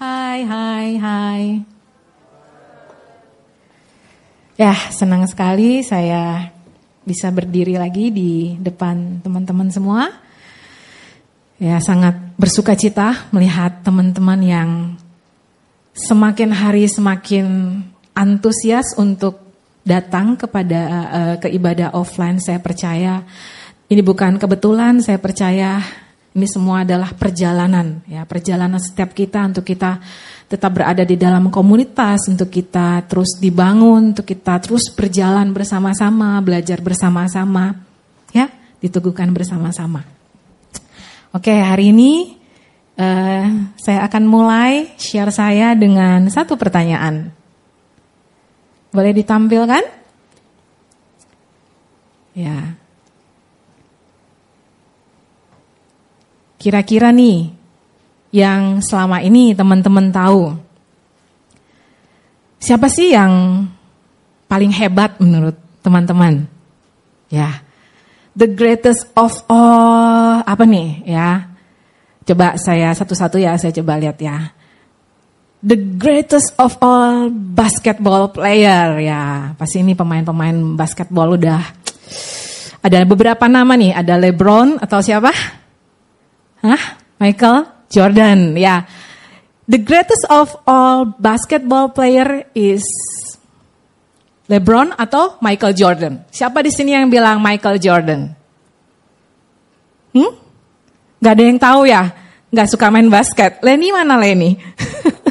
Hai, hai, hai. Ya, senang sekali saya bisa berdiri lagi di depan teman-teman semua. Ya, sangat bersuka cita melihat teman-teman yang semakin hari semakin antusias untuk datang kepada uh, ke ibadah offline. Saya percaya ini bukan kebetulan, saya percaya ini semua adalah perjalanan ya, perjalanan setiap kita untuk kita tetap berada di dalam komunitas, untuk kita terus dibangun, untuk kita terus berjalan bersama-sama, belajar bersama-sama, ya, diteguhkan bersama-sama. Oke, hari ini uh, saya akan mulai share saya dengan satu pertanyaan. Boleh ditampilkan? Ya. Kira-kira nih yang selama ini teman-teman tahu. Siapa sih yang paling hebat menurut teman-teman? Ya. The greatest of all apa nih ya? Coba saya satu-satu ya, saya coba lihat ya. The greatest of all basketball player ya. Pasti ini pemain-pemain basketball udah ada beberapa nama nih, ada LeBron atau siapa? Hah? Michael Jordan, ya. The greatest of all basketball player is LeBron atau Michael Jordan? Siapa di sini yang bilang Michael Jordan? Hmm? Gak ada yang tahu ya? Gak suka main basket. Lenny mana Lenny?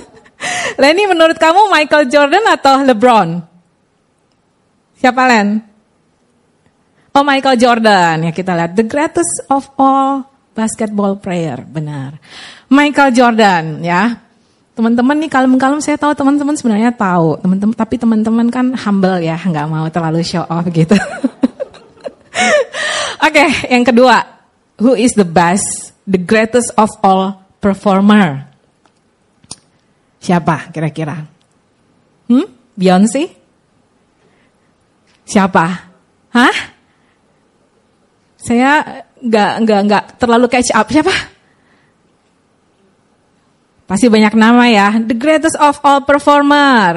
Lenny menurut kamu Michael Jordan atau LeBron? Siapa Len? Oh Michael Jordan ya kita lihat the greatest of all basketball player, benar. Michael Jordan, ya. Teman-teman nih kalem-kalem saya tahu teman-teman sebenarnya tahu, teman-teman tapi teman-teman kan humble ya, nggak mau terlalu show off gitu. Oke, okay, yang kedua, who is the best, the greatest of all performer? Siapa kira-kira? Hmm? Beyonce? Siapa? Hah? Saya nggak nggak nggak terlalu catch up siapa? Pasti banyak nama ya. The greatest of all performer.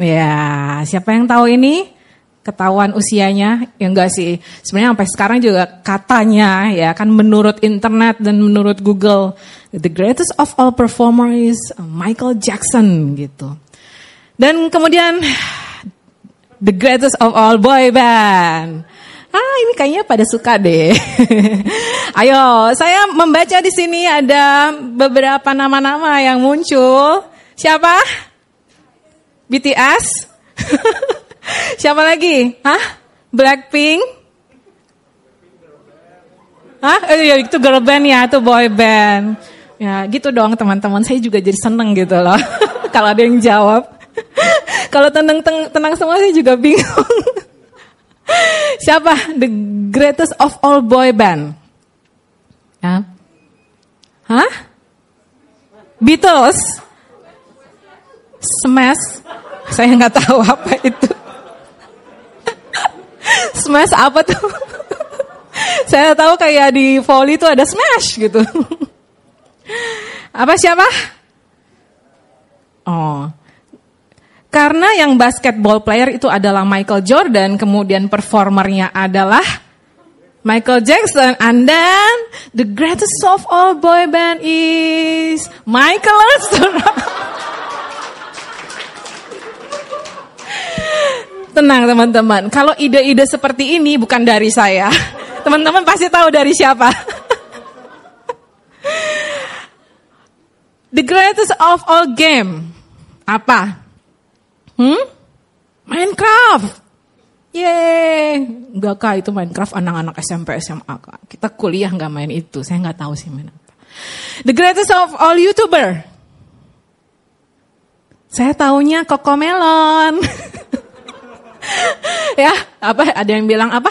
Ya, siapa yang tahu ini? Ketahuan usianya? Ya enggak sih. Sebenarnya sampai sekarang juga katanya ya kan menurut internet dan menurut Google the greatest of all performer is Michael Jackson gitu. Dan kemudian the greatest of all boy band ah ini kayaknya pada suka deh. Ayo, saya membaca di sini ada beberapa nama-nama yang muncul. Siapa? BTS? Siapa lagi? Hah? Blackpink? Hah? Oh, iya, itu girl band ya, itu boy band. Ya, gitu dong teman-teman. Saya juga jadi seneng gitu loh. Kalau ada yang jawab. Kalau tenang, tenang semua saya juga bingung. Siapa the greatest of all boy band? Ya. Hah? Beatles? Smash? Saya nggak tahu apa itu. Smash apa tuh? Saya tahu kayak di volley itu ada smash gitu. Apa siapa? Oh, karena yang basketball player itu adalah Michael Jordan, kemudian performernya adalah Michael Jackson, and then the greatest of all boy band is Michael. Tenang teman-teman, kalau ide-ide seperti ini bukan dari saya. Teman-teman pasti tahu dari siapa. The greatest of all game. Apa? Hmm? Minecraft. Yeay. Enggak kak itu Minecraft anak-anak SMP SMA kak. Kita kuliah nggak main itu. Saya nggak tahu sih main apa. The greatest of all YouTuber. Saya taunya Melon. ya, apa ada yang bilang apa?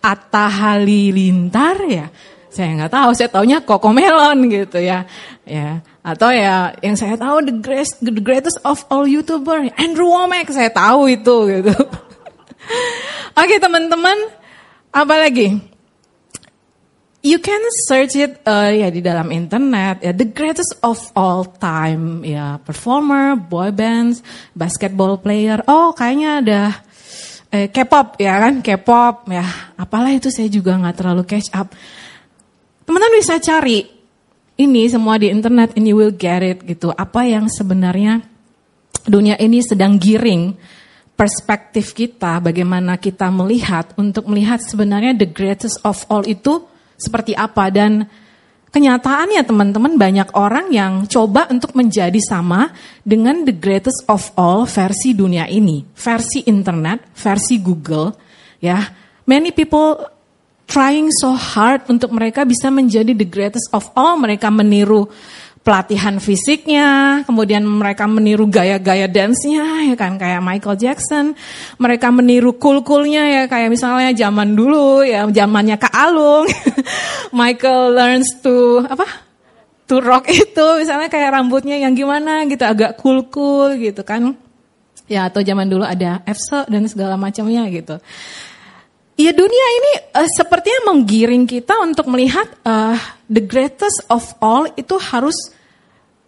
Atta Halilintar ya. Saya nggak tahu, saya taunya Melon gitu ya. Ya. Atau ya yang saya tahu the greatest, the greatest of all YouTuber, Andrew Womack, saya tahu itu gitu. Oke teman-teman, apa lagi? you can search it uh, ya di dalam internet ya the greatest of all time ya performer, boy bands, basketball player. Oh kayaknya ada eh, K-pop ya kan K-pop ya apalah itu saya juga nggak terlalu catch up. Teman-teman bisa cari ini semua di internet and you will get it gitu. Apa yang sebenarnya dunia ini sedang giring perspektif kita, bagaimana kita melihat untuk melihat sebenarnya the greatest of all itu seperti apa dan kenyataannya teman-teman banyak orang yang coba untuk menjadi sama dengan the greatest of all versi dunia ini, versi internet, versi Google, ya. Many people trying so hard untuk mereka bisa menjadi the greatest of all, mereka meniru pelatihan fisiknya, kemudian mereka meniru gaya-gaya dance-nya ya kan kayak Michael Jackson, mereka meniru cool-coolnya ya kayak misalnya zaman dulu ya zamannya Kak Alung, Michael learns to apa? To rock itu misalnya kayak rambutnya yang gimana gitu agak cool-cool gitu kan. Ya atau zaman dulu ada EFSO dan segala macamnya gitu. Ya dunia ini uh, sepertinya menggiring kita untuk melihat uh, the greatest of all itu harus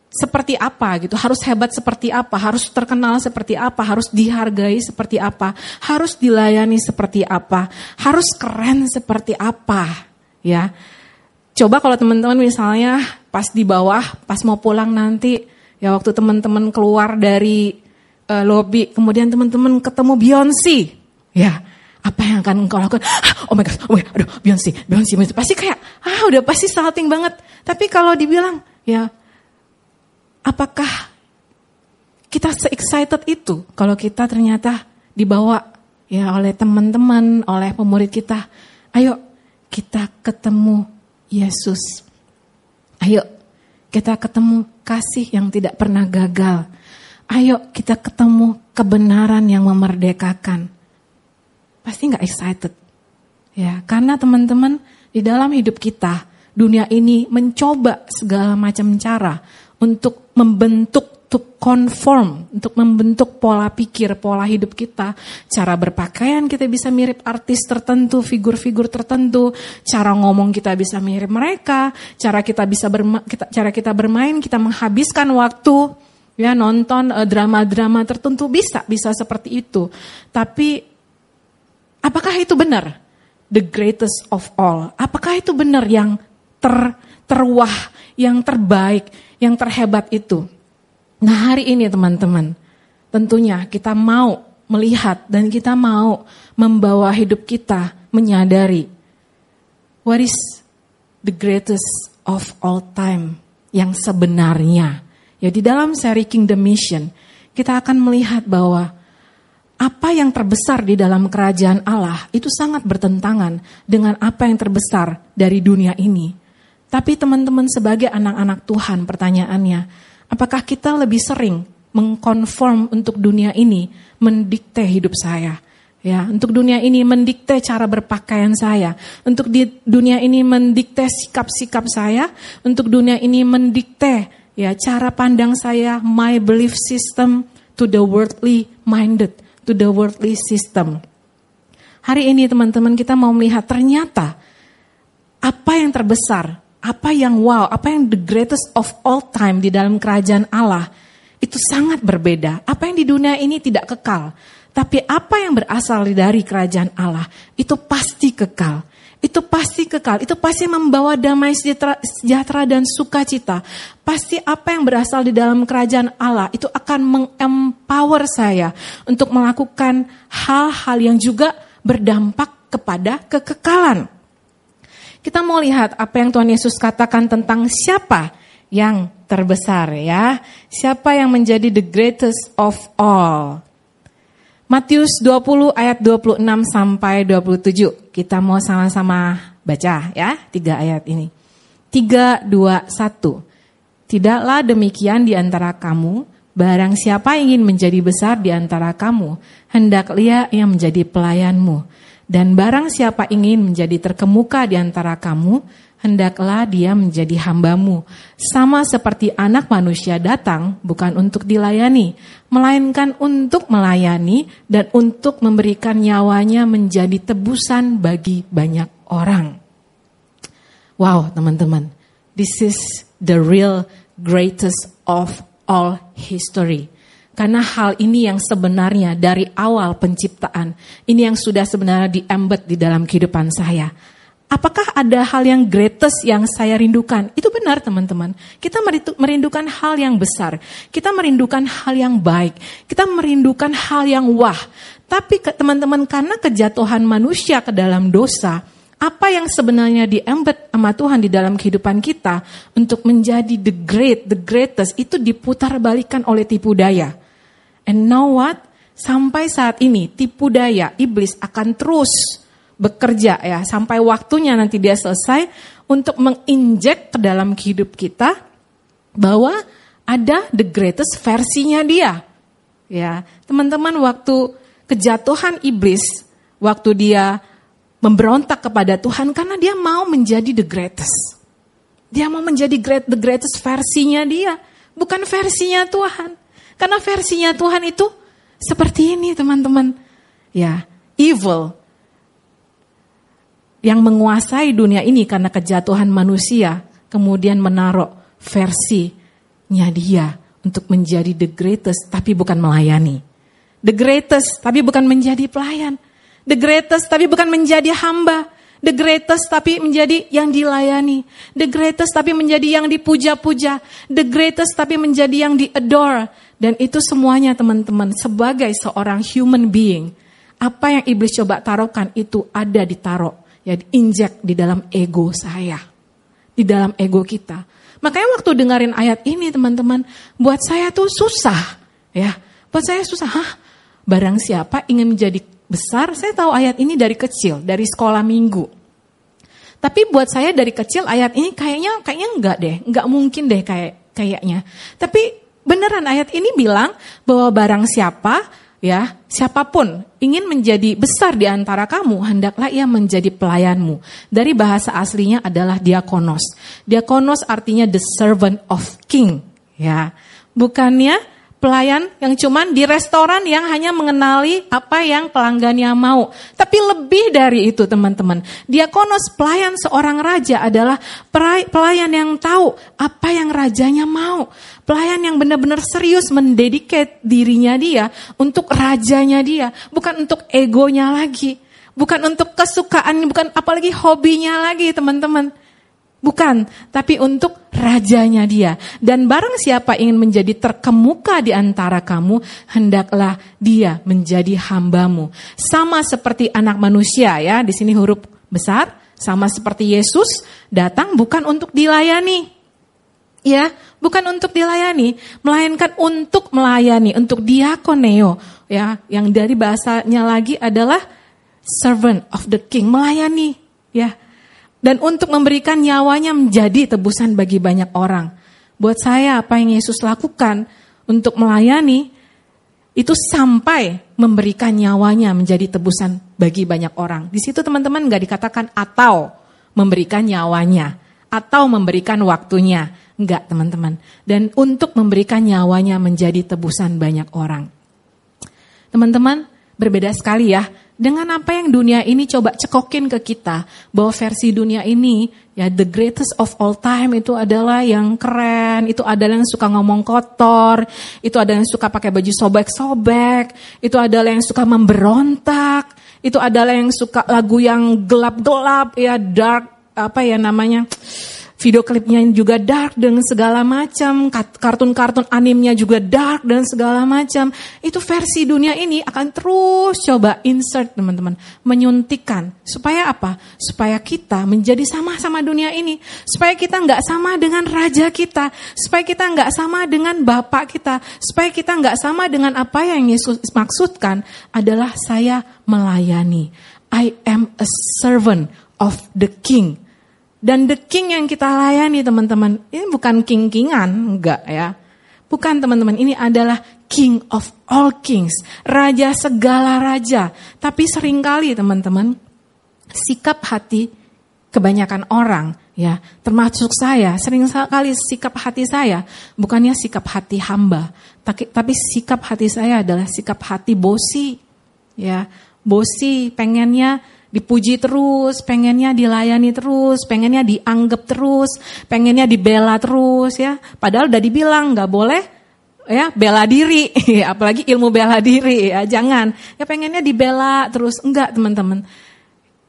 seperti apa gitu, harus hebat seperti apa, harus terkenal seperti apa, harus dihargai seperti apa, harus dilayani seperti apa, harus keren seperti apa, ya. Coba kalau teman-teman misalnya pas di bawah, pas mau pulang nanti, ya waktu teman-teman keluar dari uh, lobby, kemudian teman-teman ketemu Beyonce, ya apa yang akan engkau lakukan? Ah, oh my god, oh my god, aduh Beyonce, Beyonce, Beyonce. Pasti kayak, ah udah pasti salting banget. Tapi kalau dibilang, ya apakah kita se-excited itu kalau kita ternyata dibawa ya oleh teman-teman, oleh pemurid kita. Ayo kita ketemu Yesus. Ayo kita ketemu kasih yang tidak pernah gagal. Ayo kita ketemu kebenaran yang memerdekakan pasti nggak excited. Ya, karena teman-teman di dalam hidup kita, dunia ini mencoba segala macam cara untuk membentuk, to conform, untuk membentuk pola pikir, pola hidup kita. Cara berpakaian kita bisa mirip artis tertentu, figur-figur tertentu. Cara ngomong kita bisa mirip mereka. Cara kita bisa berma kita, cara kita bermain, kita menghabiskan waktu ya nonton eh, drama-drama tertentu bisa bisa seperti itu. Tapi Apakah itu benar? The greatest of all. Apakah itu benar yang ter, terwah, yang terbaik, yang terhebat itu? Nah hari ini teman-teman, tentunya kita mau melihat dan kita mau membawa hidup kita menyadari what is the greatest of all time yang sebenarnya. Ya di dalam seri Kingdom Mission kita akan melihat bahwa apa yang terbesar di dalam kerajaan Allah itu sangat bertentangan dengan apa yang terbesar dari dunia ini. Tapi teman-teman sebagai anak-anak Tuhan pertanyaannya, apakah kita lebih sering mengkonform untuk dunia ini mendikte hidup saya? Ya, untuk dunia ini mendikte cara berpakaian saya, untuk di dunia ini mendikte sikap-sikap saya, untuk dunia ini mendikte ya cara pandang saya, my belief system to the worldly minded to the worldly system. Hari ini teman-teman kita mau melihat ternyata apa yang terbesar, apa yang wow, apa yang the greatest of all time di dalam kerajaan Allah itu sangat berbeda. Apa yang di dunia ini tidak kekal, tapi apa yang berasal dari kerajaan Allah itu pasti kekal itu pasti kekal, itu pasti membawa damai sejahtera, dan sukacita. Pasti apa yang berasal di dalam kerajaan Allah itu akan mengempower saya untuk melakukan hal-hal yang juga berdampak kepada kekekalan. Kita mau lihat apa yang Tuhan Yesus katakan tentang siapa yang terbesar ya. Siapa yang menjadi the greatest of all. Matius 20 ayat 26 sampai 27. Kita mau sama-sama baca ya, tiga ayat ini. 3, 2, 1. Tidaklah demikian di antara kamu, barang siapa ingin menjadi besar di antara kamu, hendak ia yang menjadi pelayanmu. Dan barang siapa ingin menjadi terkemuka di antara kamu, hendaklah dia menjadi hambamu. Sama seperti anak manusia datang bukan untuk dilayani, melainkan untuk melayani dan untuk memberikan nyawanya menjadi tebusan bagi banyak orang. Wow, teman-teman. This is the real greatest of all history. Karena hal ini yang sebenarnya dari awal penciptaan, ini yang sudah sebenarnya di-embed di dalam kehidupan saya. Apakah ada hal yang greatest yang saya rindukan? Itu benar teman-teman. Kita merindukan hal yang besar. Kita merindukan hal yang baik. Kita merindukan hal yang wah. Tapi teman-teman karena kejatuhan manusia ke dalam dosa, apa yang sebenarnya diembed sama Tuhan di dalam kehidupan kita untuk menjadi the great, the greatest itu diputar balikan oleh tipu daya. And know what? Sampai saat ini tipu daya iblis akan terus bekerja ya sampai waktunya nanti dia selesai untuk menginjek ke dalam hidup kita bahwa ada the greatest versinya dia. Ya, teman-teman waktu kejatuhan iblis, waktu dia memberontak kepada Tuhan karena dia mau menjadi the greatest. Dia mau menjadi great the greatest versinya dia, bukan versinya Tuhan. Karena versinya Tuhan itu seperti ini, teman-teman. Ya, evil yang menguasai dunia ini karena kejatuhan manusia, kemudian menaruh versinya dia untuk menjadi the greatest tapi bukan melayani. The greatest tapi bukan menjadi pelayan. The greatest tapi bukan menjadi hamba. The greatest tapi menjadi yang dilayani. The greatest tapi menjadi yang dipuja-puja. The greatest tapi menjadi yang diadore. Dan itu semuanya teman-teman sebagai seorang human being. Apa yang iblis coba taruhkan itu ada ditaruh. Ya diinjek di dalam ego saya. Di dalam ego kita. Makanya waktu dengerin ayat ini teman-teman. Buat saya tuh susah. ya Buat saya susah. Hah? Barang siapa ingin menjadi besar, saya tahu ayat ini dari kecil, dari sekolah minggu. Tapi buat saya dari kecil ayat ini kayaknya kayaknya enggak deh, enggak mungkin deh kayak kayaknya. Tapi beneran ayat ini bilang bahwa barang siapa ya, siapa pun ingin menjadi besar di antara kamu, hendaklah ia menjadi pelayanmu. Dari bahasa aslinya adalah diakonos. Diakonos artinya the servant of king, ya. Bukannya pelayan yang cuman di restoran yang hanya mengenali apa yang pelanggannya mau. Tapi lebih dari itu teman-teman. Diakonos pelayan seorang raja adalah pelayan yang tahu apa yang rajanya mau. Pelayan yang benar-benar serius mendedikat dirinya dia untuk rajanya dia. Bukan untuk egonya lagi. Bukan untuk kesukaan, bukan apalagi hobinya lagi teman-teman Bukan, tapi untuk rajanya dia. Dan barang siapa ingin menjadi terkemuka di antara kamu, hendaklah dia menjadi hambamu. Sama seperti anak manusia ya, di sini huruf besar, sama seperti Yesus datang bukan untuk dilayani. Ya, bukan untuk dilayani, melainkan untuk melayani, untuk diakoneo, ya, yang dari bahasanya lagi adalah servant of the king, melayani, ya dan untuk memberikan nyawanya menjadi tebusan bagi banyak orang. Buat saya apa yang Yesus lakukan untuk melayani itu sampai memberikan nyawanya menjadi tebusan bagi banyak orang. Di situ teman-teman nggak dikatakan atau memberikan nyawanya atau memberikan waktunya. Enggak teman-teman. Dan untuk memberikan nyawanya menjadi tebusan banyak orang. Teman-teman berbeda sekali ya dengan apa yang dunia ini coba cekokin ke kita bahwa versi dunia ini ya the greatest of all time itu adalah yang keren, itu adalah yang suka ngomong kotor, itu adalah yang suka pakai baju sobek-sobek, itu adalah yang suka memberontak, itu adalah yang suka lagu yang gelap-gelap ya dark apa ya namanya Video klipnya juga dark dan segala macam, kartun-kartun animnya juga dark dan segala macam. Itu versi dunia ini akan terus coba insert teman-teman, menyuntikkan. Supaya apa? Supaya kita menjadi sama-sama dunia ini, supaya kita nggak sama dengan raja kita, supaya kita nggak sama dengan bapak kita, supaya kita nggak sama dengan apa yang Yesus maksudkan adalah saya melayani. I am a servant of the king dan the king yang kita layani teman-teman, ini bukan king-kingan, enggak ya. Bukan teman-teman, ini adalah king of all kings, raja segala raja. Tapi sering kali teman-teman, sikap hati kebanyakan orang ya, termasuk saya, sering sekali sikap hati saya bukannya sikap hati hamba, tapi, tapi sikap hati saya adalah sikap hati bosi. Ya, bosi pengennya dipuji terus, pengennya dilayani terus, pengennya dianggap terus, pengennya dibela terus ya. Padahal udah dibilang nggak boleh ya bela diri, apalagi ilmu bela diri ya jangan. Ya pengennya dibela terus enggak teman-teman.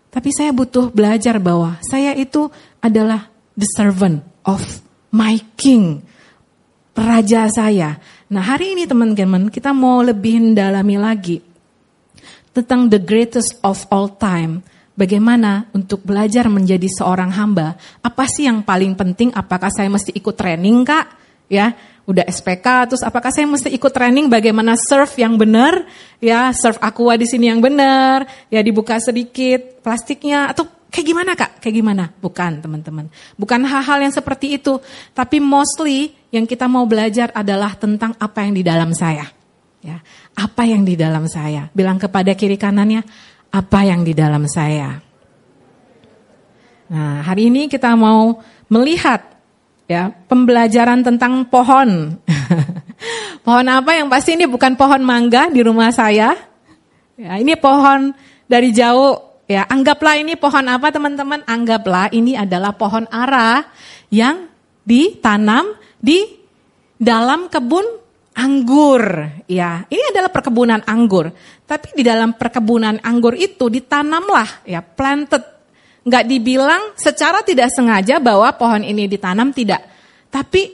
Tapi saya butuh belajar bahwa saya itu adalah the servant of my king, raja saya. Nah hari ini teman-teman kita mau lebih mendalami lagi tentang the greatest of all time. Bagaimana untuk belajar menjadi seorang hamba? Apa sih yang paling penting? Apakah saya mesti ikut training kak? Ya, udah SPK, terus apakah saya mesti ikut training bagaimana serve yang benar? Ya, serve aqua di sini yang benar. Ya, dibuka sedikit plastiknya atau kayak gimana kak? Kayak gimana? Bukan teman-teman. Bukan hal-hal yang seperti itu. Tapi mostly yang kita mau belajar adalah tentang apa yang di dalam saya. Ya, apa yang di dalam saya? Bilang kepada kiri kanannya, apa yang di dalam saya? Nah, hari ini kita mau melihat ya pembelajaran tentang pohon. pohon apa yang pasti ini bukan pohon mangga di rumah saya. Ya, ini pohon dari jauh ya. Anggaplah ini pohon apa teman-teman? Anggaplah ini adalah pohon ara yang ditanam di dalam kebun anggur. Ya, ini adalah perkebunan anggur. Tapi di dalam perkebunan anggur itu ditanamlah ya planted. Nggak dibilang secara tidak sengaja bahwa pohon ini ditanam tidak. Tapi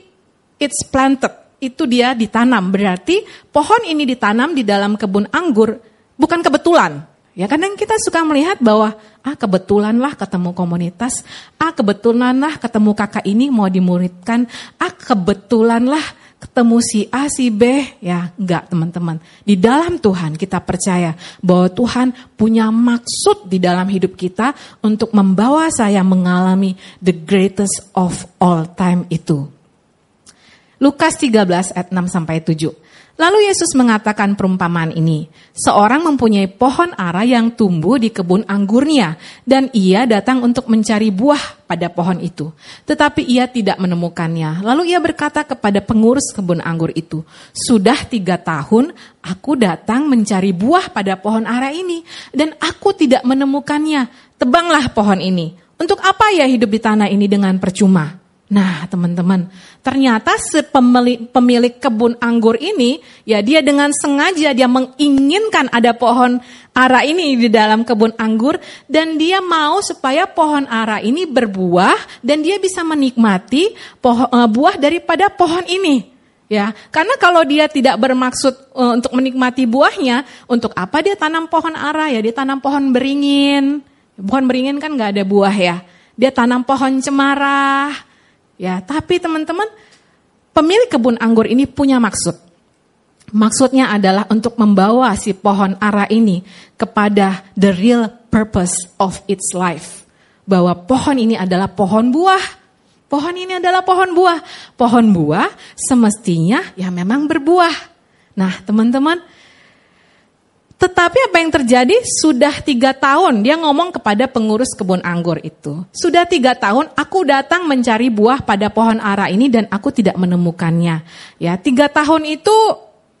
it's planted. Itu dia ditanam. Berarti pohon ini ditanam di dalam kebun anggur bukan kebetulan. Ya kadang kita suka melihat bahwa ah kebetulanlah ketemu komunitas, ah kebetulanlah ketemu kakak ini mau dimuridkan, ah kebetulanlah ketemu si A, si B, ya enggak teman-teman. Di dalam Tuhan kita percaya bahwa Tuhan punya maksud di dalam hidup kita untuk membawa saya mengalami the greatest of all time itu. Lukas 13 ayat 6 sampai 7. Lalu Yesus mengatakan perumpamaan ini. Seorang mempunyai pohon ara yang tumbuh di kebun anggurnya. Dan ia datang untuk mencari buah pada pohon itu. Tetapi ia tidak menemukannya. Lalu ia berkata kepada pengurus kebun anggur itu. Sudah tiga tahun aku datang mencari buah pada pohon ara ini. Dan aku tidak menemukannya. Tebanglah pohon ini. Untuk apa ia hidup di tanah ini dengan percuma? Nah, teman-teman, ternyata si pemilik, pemilik kebun anggur ini, ya dia dengan sengaja dia menginginkan ada pohon ara ini di dalam kebun anggur dan dia mau supaya pohon ara ini berbuah dan dia bisa menikmati pohon, uh, buah daripada pohon ini. Ya, karena kalau dia tidak bermaksud uh, untuk menikmati buahnya, untuk apa dia tanam pohon ara ya? Dia tanam pohon beringin. Pohon beringin kan nggak ada buah ya. Dia tanam pohon cemara Ya, tapi teman-teman, pemilik kebun anggur ini punya maksud. Maksudnya adalah untuk membawa si pohon ara ini kepada the real purpose of its life. Bahwa pohon ini adalah pohon buah. Pohon ini adalah pohon buah. Pohon buah semestinya ya memang berbuah. Nah teman-teman, tetapi apa yang terjadi sudah tiga tahun dia ngomong kepada pengurus kebun anggur itu. Sudah tiga tahun aku datang mencari buah pada pohon ara ini dan aku tidak menemukannya. Ya tiga tahun itu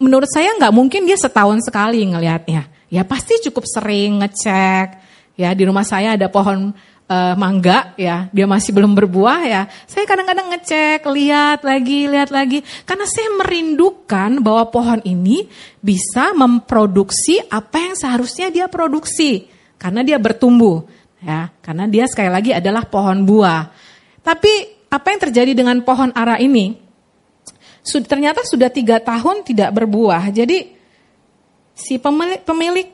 menurut saya nggak mungkin dia setahun sekali ngelihatnya. Ya pasti cukup sering ngecek. Ya di rumah saya ada pohon uh, mangga ya, dia masih belum berbuah ya. Saya kadang-kadang ngecek, lihat lagi, lihat lagi karena saya merindukan bahwa pohon ini bisa memproduksi apa yang seharusnya dia produksi karena dia bertumbuh ya, karena dia sekali lagi adalah pohon buah. Tapi apa yang terjadi dengan pohon ara ini? Ternyata sudah tiga tahun tidak berbuah. Jadi si pemilik, pemilik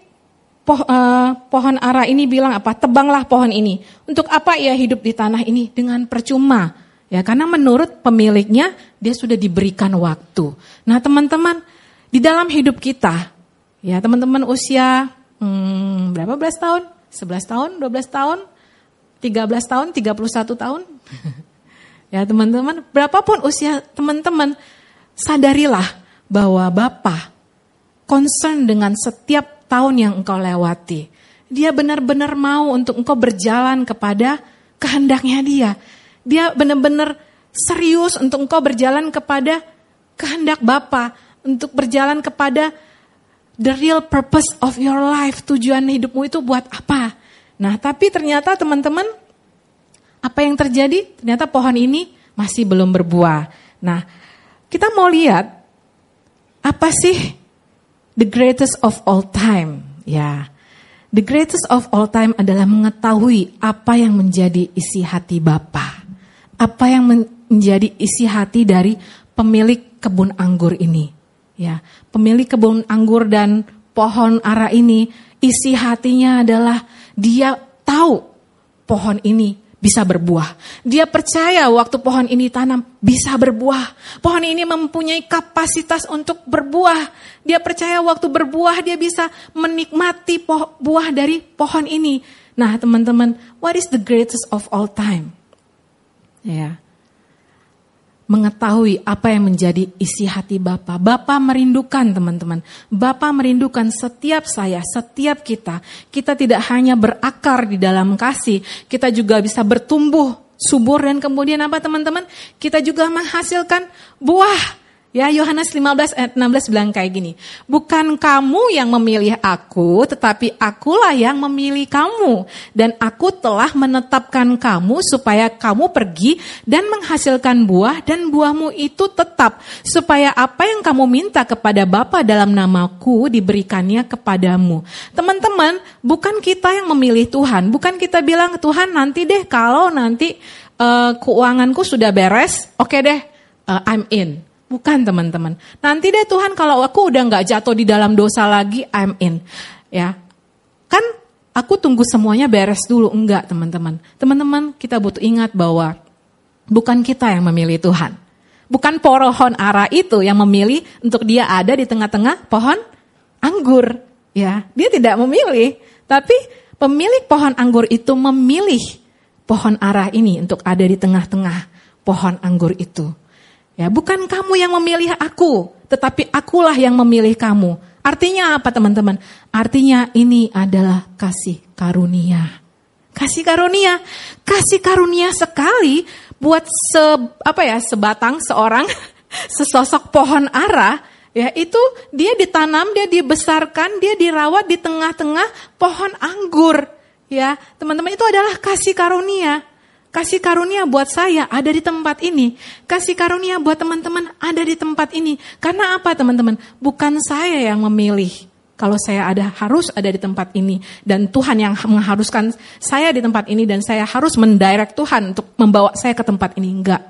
poh, uh, pohon ara ini bilang apa? Tebanglah pohon ini. Untuk apa ia hidup di tanah ini? Dengan percuma. Ya, karena menurut pemiliknya dia sudah diberikan waktu. Nah, teman-teman, di dalam hidup kita, ya teman-teman usia hmm, berapa belas tahun? 11 tahun, 12 tahun, 13 tahun, 31 tahun. ya, teman-teman, berapapun usia teman-teman, sadarilah bahwa Bapak concern dengan setiap tahun yang engkau lewati. Dia benar-benar mau untuk engkau berjalan kepada kehendaknya dia. Dia benar-benar serius untuk engkau berjalan kepada kehendak Bapa, untuk berjalan kepada the real purpose of your life. Tujuan hidupmu itu buat apa? Nah, tapi ternyata teman-teman, apa yang terjadi? Ternyata pohon ini masih belum berbuah. Nah, kita mau lihat apa sih the greatest of all time? Ya, the greatest of all time adalah mengetahui apa yang menjadi isi hati Bapa, apa yang menjadi isi hati dari pemilik kebun anggur ini. Ya, pemilik kebun anggur dan pohon ara ini isi hatinya adalah dia tahu pohon ini bisa berbuah. Dia percaya waktu pohon ini tanam bisa berbuah. Pohon ini mempunyai kapasitas untuk berbuah. Dia percaya waktu berbuah dia bisa menikmati buah dari pohon ini. Nah, teman-teman, what is the greatest of all time? Ya mengetahui apa yang menjadi isi hati Bapak. Bapak merindukan teman-teman. Bapak merindukan setiap saya, setiap kita. Kita tidak hanya berakar di dalam kasih, kita juga bisa bertumbuh subur dan kemudian apa teman-teman? Kita juga menghasilkan buah Ya, Yohanes 15 ayat 16 bilang kayak gini. Bukan kamu yang memilih aku, tetapi akulah yang memilih kamu. Dan aku telah menetapkan kamu supaya kamu pergi dan menghasilkan buah dan buahmu itu tetap. Supaya apa yang kamu minta kepada Bapa dalam namaku diberikannya kepadamu. Teman-teman, bukan kita yang memilih Tuhan. Bukan kita bilang, Tuhan nanti deh kalau nanti uh, keuanganku sudah beres, oke okay deh, uh, I'm in. Bukan teman-teman. Nanti deh Tuhan kalau aku udah nggak jatuh di dalam dosa lagi, I'm in. Ya, kan aku tunggu semuanya beres dulu. Enggak teman-teman. Teman-teman kita butuh ingat bahwa bukan kita yang memilih Tuhan. Bukan pohon ara itu yang memilih untuk dia ada di tengah-tengah pohon anggur. Ya, dia tidak memilih. Tapi pemilik pohon anggur itu memilih pohon ara ini untuk ada di tengah-tengah pohon anggur itu. Ya, bukan kamu yang memilih aku, tetapi akulah yang memilih kamu. Artinya apa teman-teman? Artinya ini adalah kasih karunia. Kasih karunia, kasih karunia sekali buat se apa ya sebatang seorang sesosok pohon ara ya itu dia ditanam, dia dibesarkan, dia dirawat di tengah-tengah pohon anggur ya teman-teman itu adalah kasih karunia. Kasih karunia buat saya ada di tempat ini. Kasih karunia buat teman-teman ada di tempat ini. Karena apa teman-teman? Bukan saya yang memilih. Kalau saya ada harus ada di tempat ini dan Tuhan yang mengharuskan saya di tempat ini dan saya harus mendirect Tuhan untuk membawa saya ke tempat ini enggak.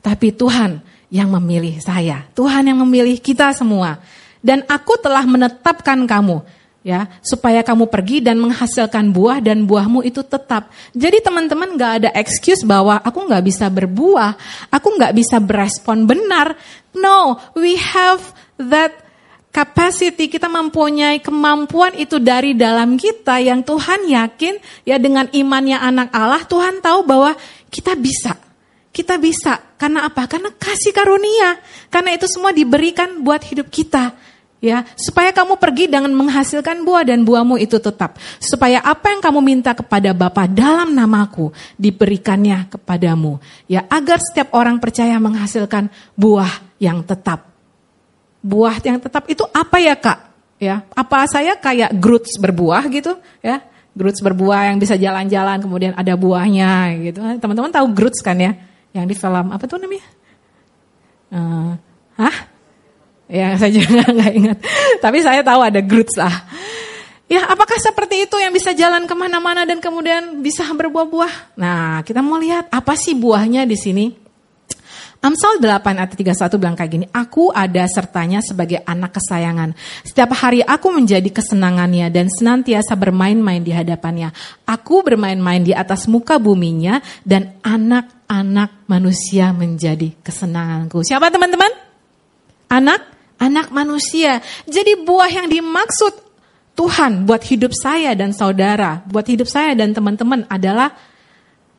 Tapi Tuhan yang memilih saya. Tuhan yang memilih kita semua. Dan aku telah menetapkan kamu ya supaya kamu pergi dan menghasilkan buah dan buahmu itu tetap. Jadi teman-teman nggak ada excuse bahwa aku nggak bisa berbuah, aku nggak bisa berespon benar. No, we have that capacity kita mempunyai kemampuan itu dari dalam kita yang Tuhan yakin ya dengan imannya anak Allah Tuhan tahu bahwa kita bisa. Kita bisa karena apa? Karena kasih karunia. Karena itu semua diberikan buat hidup kita ya supaya kamu pergi dengan menghasilkan buah dan buahmu itu tetap. Supaya apa yang kamu minta kepada Bapa dalam namaku diberikannya kepadamu. Ya agar setiap orang percaya menghasilkan buah yang tetap. Buah yang tetap itu apa ya kak? Ya apa saya kayak Groots berbuah gitu? Ya Groots berbuah yang bisa jalan-jalan kemudian ada buahnya gitu. Teman-teman tahu Groots kan ya? Yang di film apa tuh namanya? Uh, hah Ya saya juga nggak ingat. Tapi saya tahu ada Groots lah. Ya apakah seperti itu yang bisa jalan ke mana-mana dan kemudian bisa berbuah-buah? Nah kita mau lihat apa sih buahnya di sini. Amsal 8 ayat 31 bilang kayak gini, Aku ada sertanya sebagai anak kesayangan. Setiap hari aku menjadi kesenangannya dan senantiasa bermain-main di hadapannya. Aku bermain-main di atas muka buminya dan anak-anak manusia menjadi kesenanganku. Siapa teman-teman? Anak anak manusia. Jadi buah yang dimaksud Tuhan buat hidup saya dan saudara, buat hidup saya dan teman-teman adalah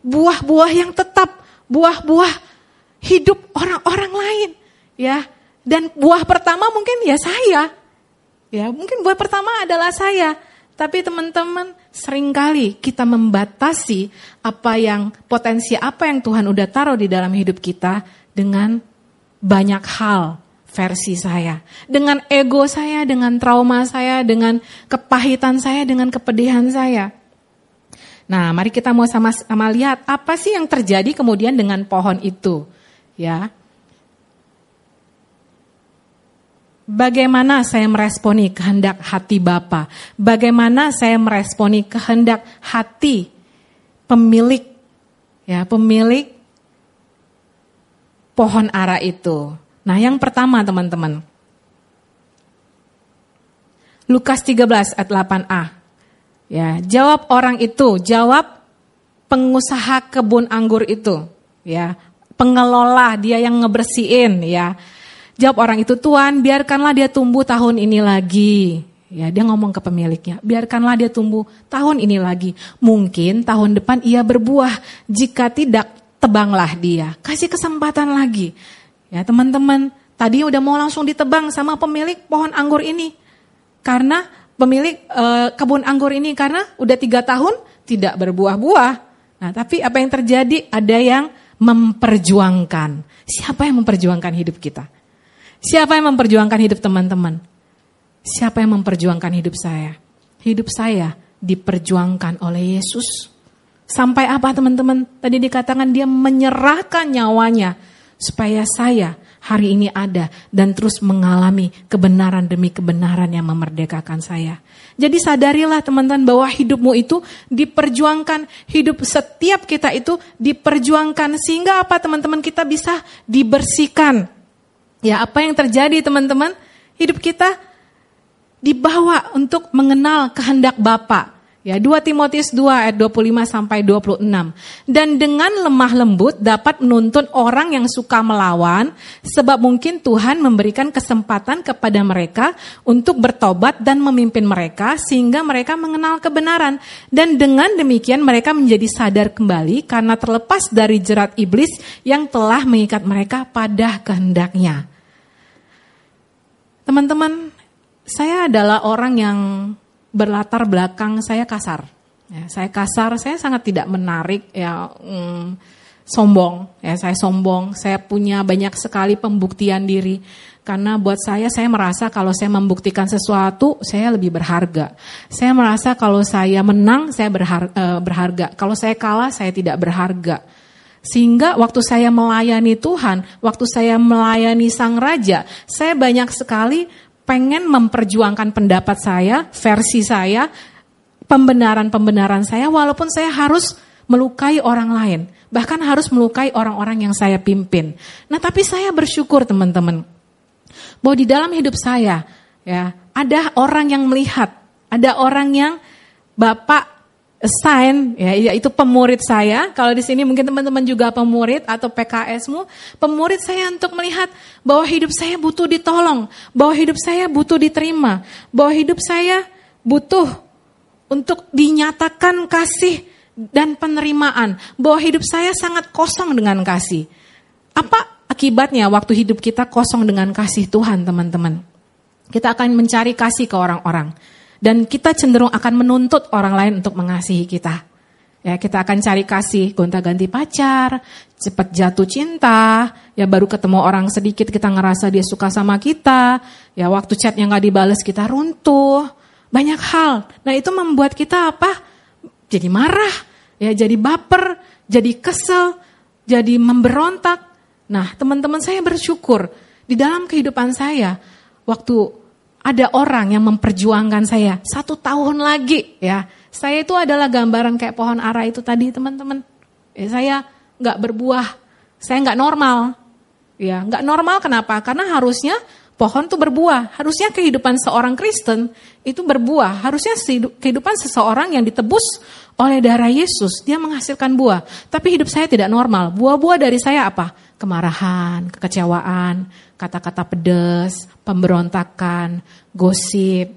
buah-buah yang tetap, buah-buah hidup orang-orang lain, ya. Dan buah pertama mungkin ya saya. Ya, mungkin buah pertama adalah saya. Tapi teman-teman, sering kali kita membatasi apa yang potensi apa yang Tuhan udah taruh di dalam hidup kita dengan banyak hal versi saya. Dengan ego saya, dengan trauma saya, dengan kepahitan saya, dengan kepedihan saya. Nah, mari kita mau sama-sama lihat apa sih yang terjadi kemudian dengan pohon itu. Ya. Bagaimana saya meresponi kehendak hati Bapa? Bagaimana saya meresponi kehendak hati pemilik ya, pemilik pohon ara itu. Nah, yang pertama teman-teman. Lukas 13 ayat 8a. Ya, jawab orang itu, jawab pengusaha kebun anggur itu, ya, pengelola dia yang ngebersihin, ya. Jawab orang itu, Tuhan, biarkanlah dia tumbuh tahun ini lagi. Ya, dia ngomong ke pemiliknya, biarkanlah dia tumbuh tahun ini lagi. Mungkin tahun depan ia berbuah, jika tidak tebanglah dia. Kasih kesempatan lagi. Ya, teman-teman, tadi udah mau langsung ditebang sama pemilik pohon anggur ini. Karena pemilik uh, kebun anggur ini karena udah tiga tahun tidak berbuah-buah. Nah, tapi apa yang terjadi? Ada yang memperjuangkan. Siapa yang memperjuangkan hidup kita? Siapa yang memperjuangkan hidup teman-teman? Siapa yang memperjuangkan hidup saya? Hidup saya diperjuangkan oleh Yesus. Sampai apa teman-teman? Tadi dikatakan dia menyerahkan nyawanya supaya saya hari ini ada dan terus mengalami kebenaran demi kebenaran yang memerdekakan saya. Jadi sadarilah teman-teman bahwa hidupmu itu diperjuangkan, hidup setiap kita itu diperjuangkan sehingga apa teman-teman kita bisa dibersihkan. Ya, apa yang terjadi teman-teman? Hidup kita dibawa untuk mengenal kehendak Bapa. Ya, 2 Timotius 2 ayat 25 sampai 26. Dan dengan lemah lembut dapat menuntun orang yang suka melawan sebab mungkin Tuhan memberikan kesempatan kepada mereka untuk bertobat dan memimpin mereka sehingga mereka mengenal kebenaran dan dengan demikian mereka menjadi sadar kembali karena terlepas dari jerat iblis yang telah mengikat mereka pada kehendaknya. Teman-teman, saya adalah orang yang berlatar belakang saya kasar. Ya, saya kasar, saya sangat tidak menarik ya mm, sombong. Ya, saya sombong, saya punya banyak sekali pembuktian diri. Karena buat saya, saya merasa kalau saya membuktikan sesuatu, saya lebih berharga. Saya merasa kalau saya menang, saya berharga. Eh, berharga. Kalau saya kalah, saya tidak berharga. Sehingga waktu saya melayani Tuhan, waktu saya melayani Sang Raja, saya banyak sekali pengen memperjuangkan pendapat saya, versi saya, pembenaran-pembenaran saya, walaupun saya harus melukai orang lain, bahkan harus melukai orang-orang yang saya pimpin. Nah, tapi saya bersyukur teman-teman, bahwa di dalam hidup saya, ya ada orang yang melihat, ada orang yang Bapak assign ya yaitu pemurid saya. Kalau di sini mungkin teman-teman juga pemurid atau PKSmu pemurid saya untuk melihat bahwa hidup saya butuh ditolong bahwa hidup saya butuh diterima bahwa hidup saya butuh untuk dinyatakan kasih dan penerimaan bahwa hidup saya sangat kosong dengan kasih. Apa akibatnya waktu hidup kita kosong dengan kasih Tuhan teman-teman? Kita akan mencari kasih ke orang-orang dan kita cenderung akan menuntut orang lain untuk mengasihi kita. Ya, kita akan cari kasih, gonta-ganti pacar, cepat jatuh cinta, ya baru ketemu orang sedikit kita ngerasa dia suka sama kita, ya waktu chat yang gak dibales kita runtuh, banyak hal. Nah itu membuat kita apa? Jadi marah, ya jadi baper, jadi kesel, jadi memberontak. Nah teman-teman saya bersyukur di dalam kehidupan saya, waktu ada orang yang memperjuangkan saya satu tahun lagi ya. Saya itu adalah gambaran kayak pohon ara itu tadi teman-teman. Ya, saya nggak berbuah, saya nggak normal. Ya, nggak normal kenapa? Karena harusnya pohon tuh berbuah. Harusnya kehidupan seorang Kristen itu berbuah. Harusnya kehidupan seseorang yang ditebus oleh darah Yesus, dia menghasilkan buah. Tapi hidup saya tidak normal. Buah-buah dari saya apa? Kemarahan, kekecewaan, kata-kata pedas, pemberontakan, gosip.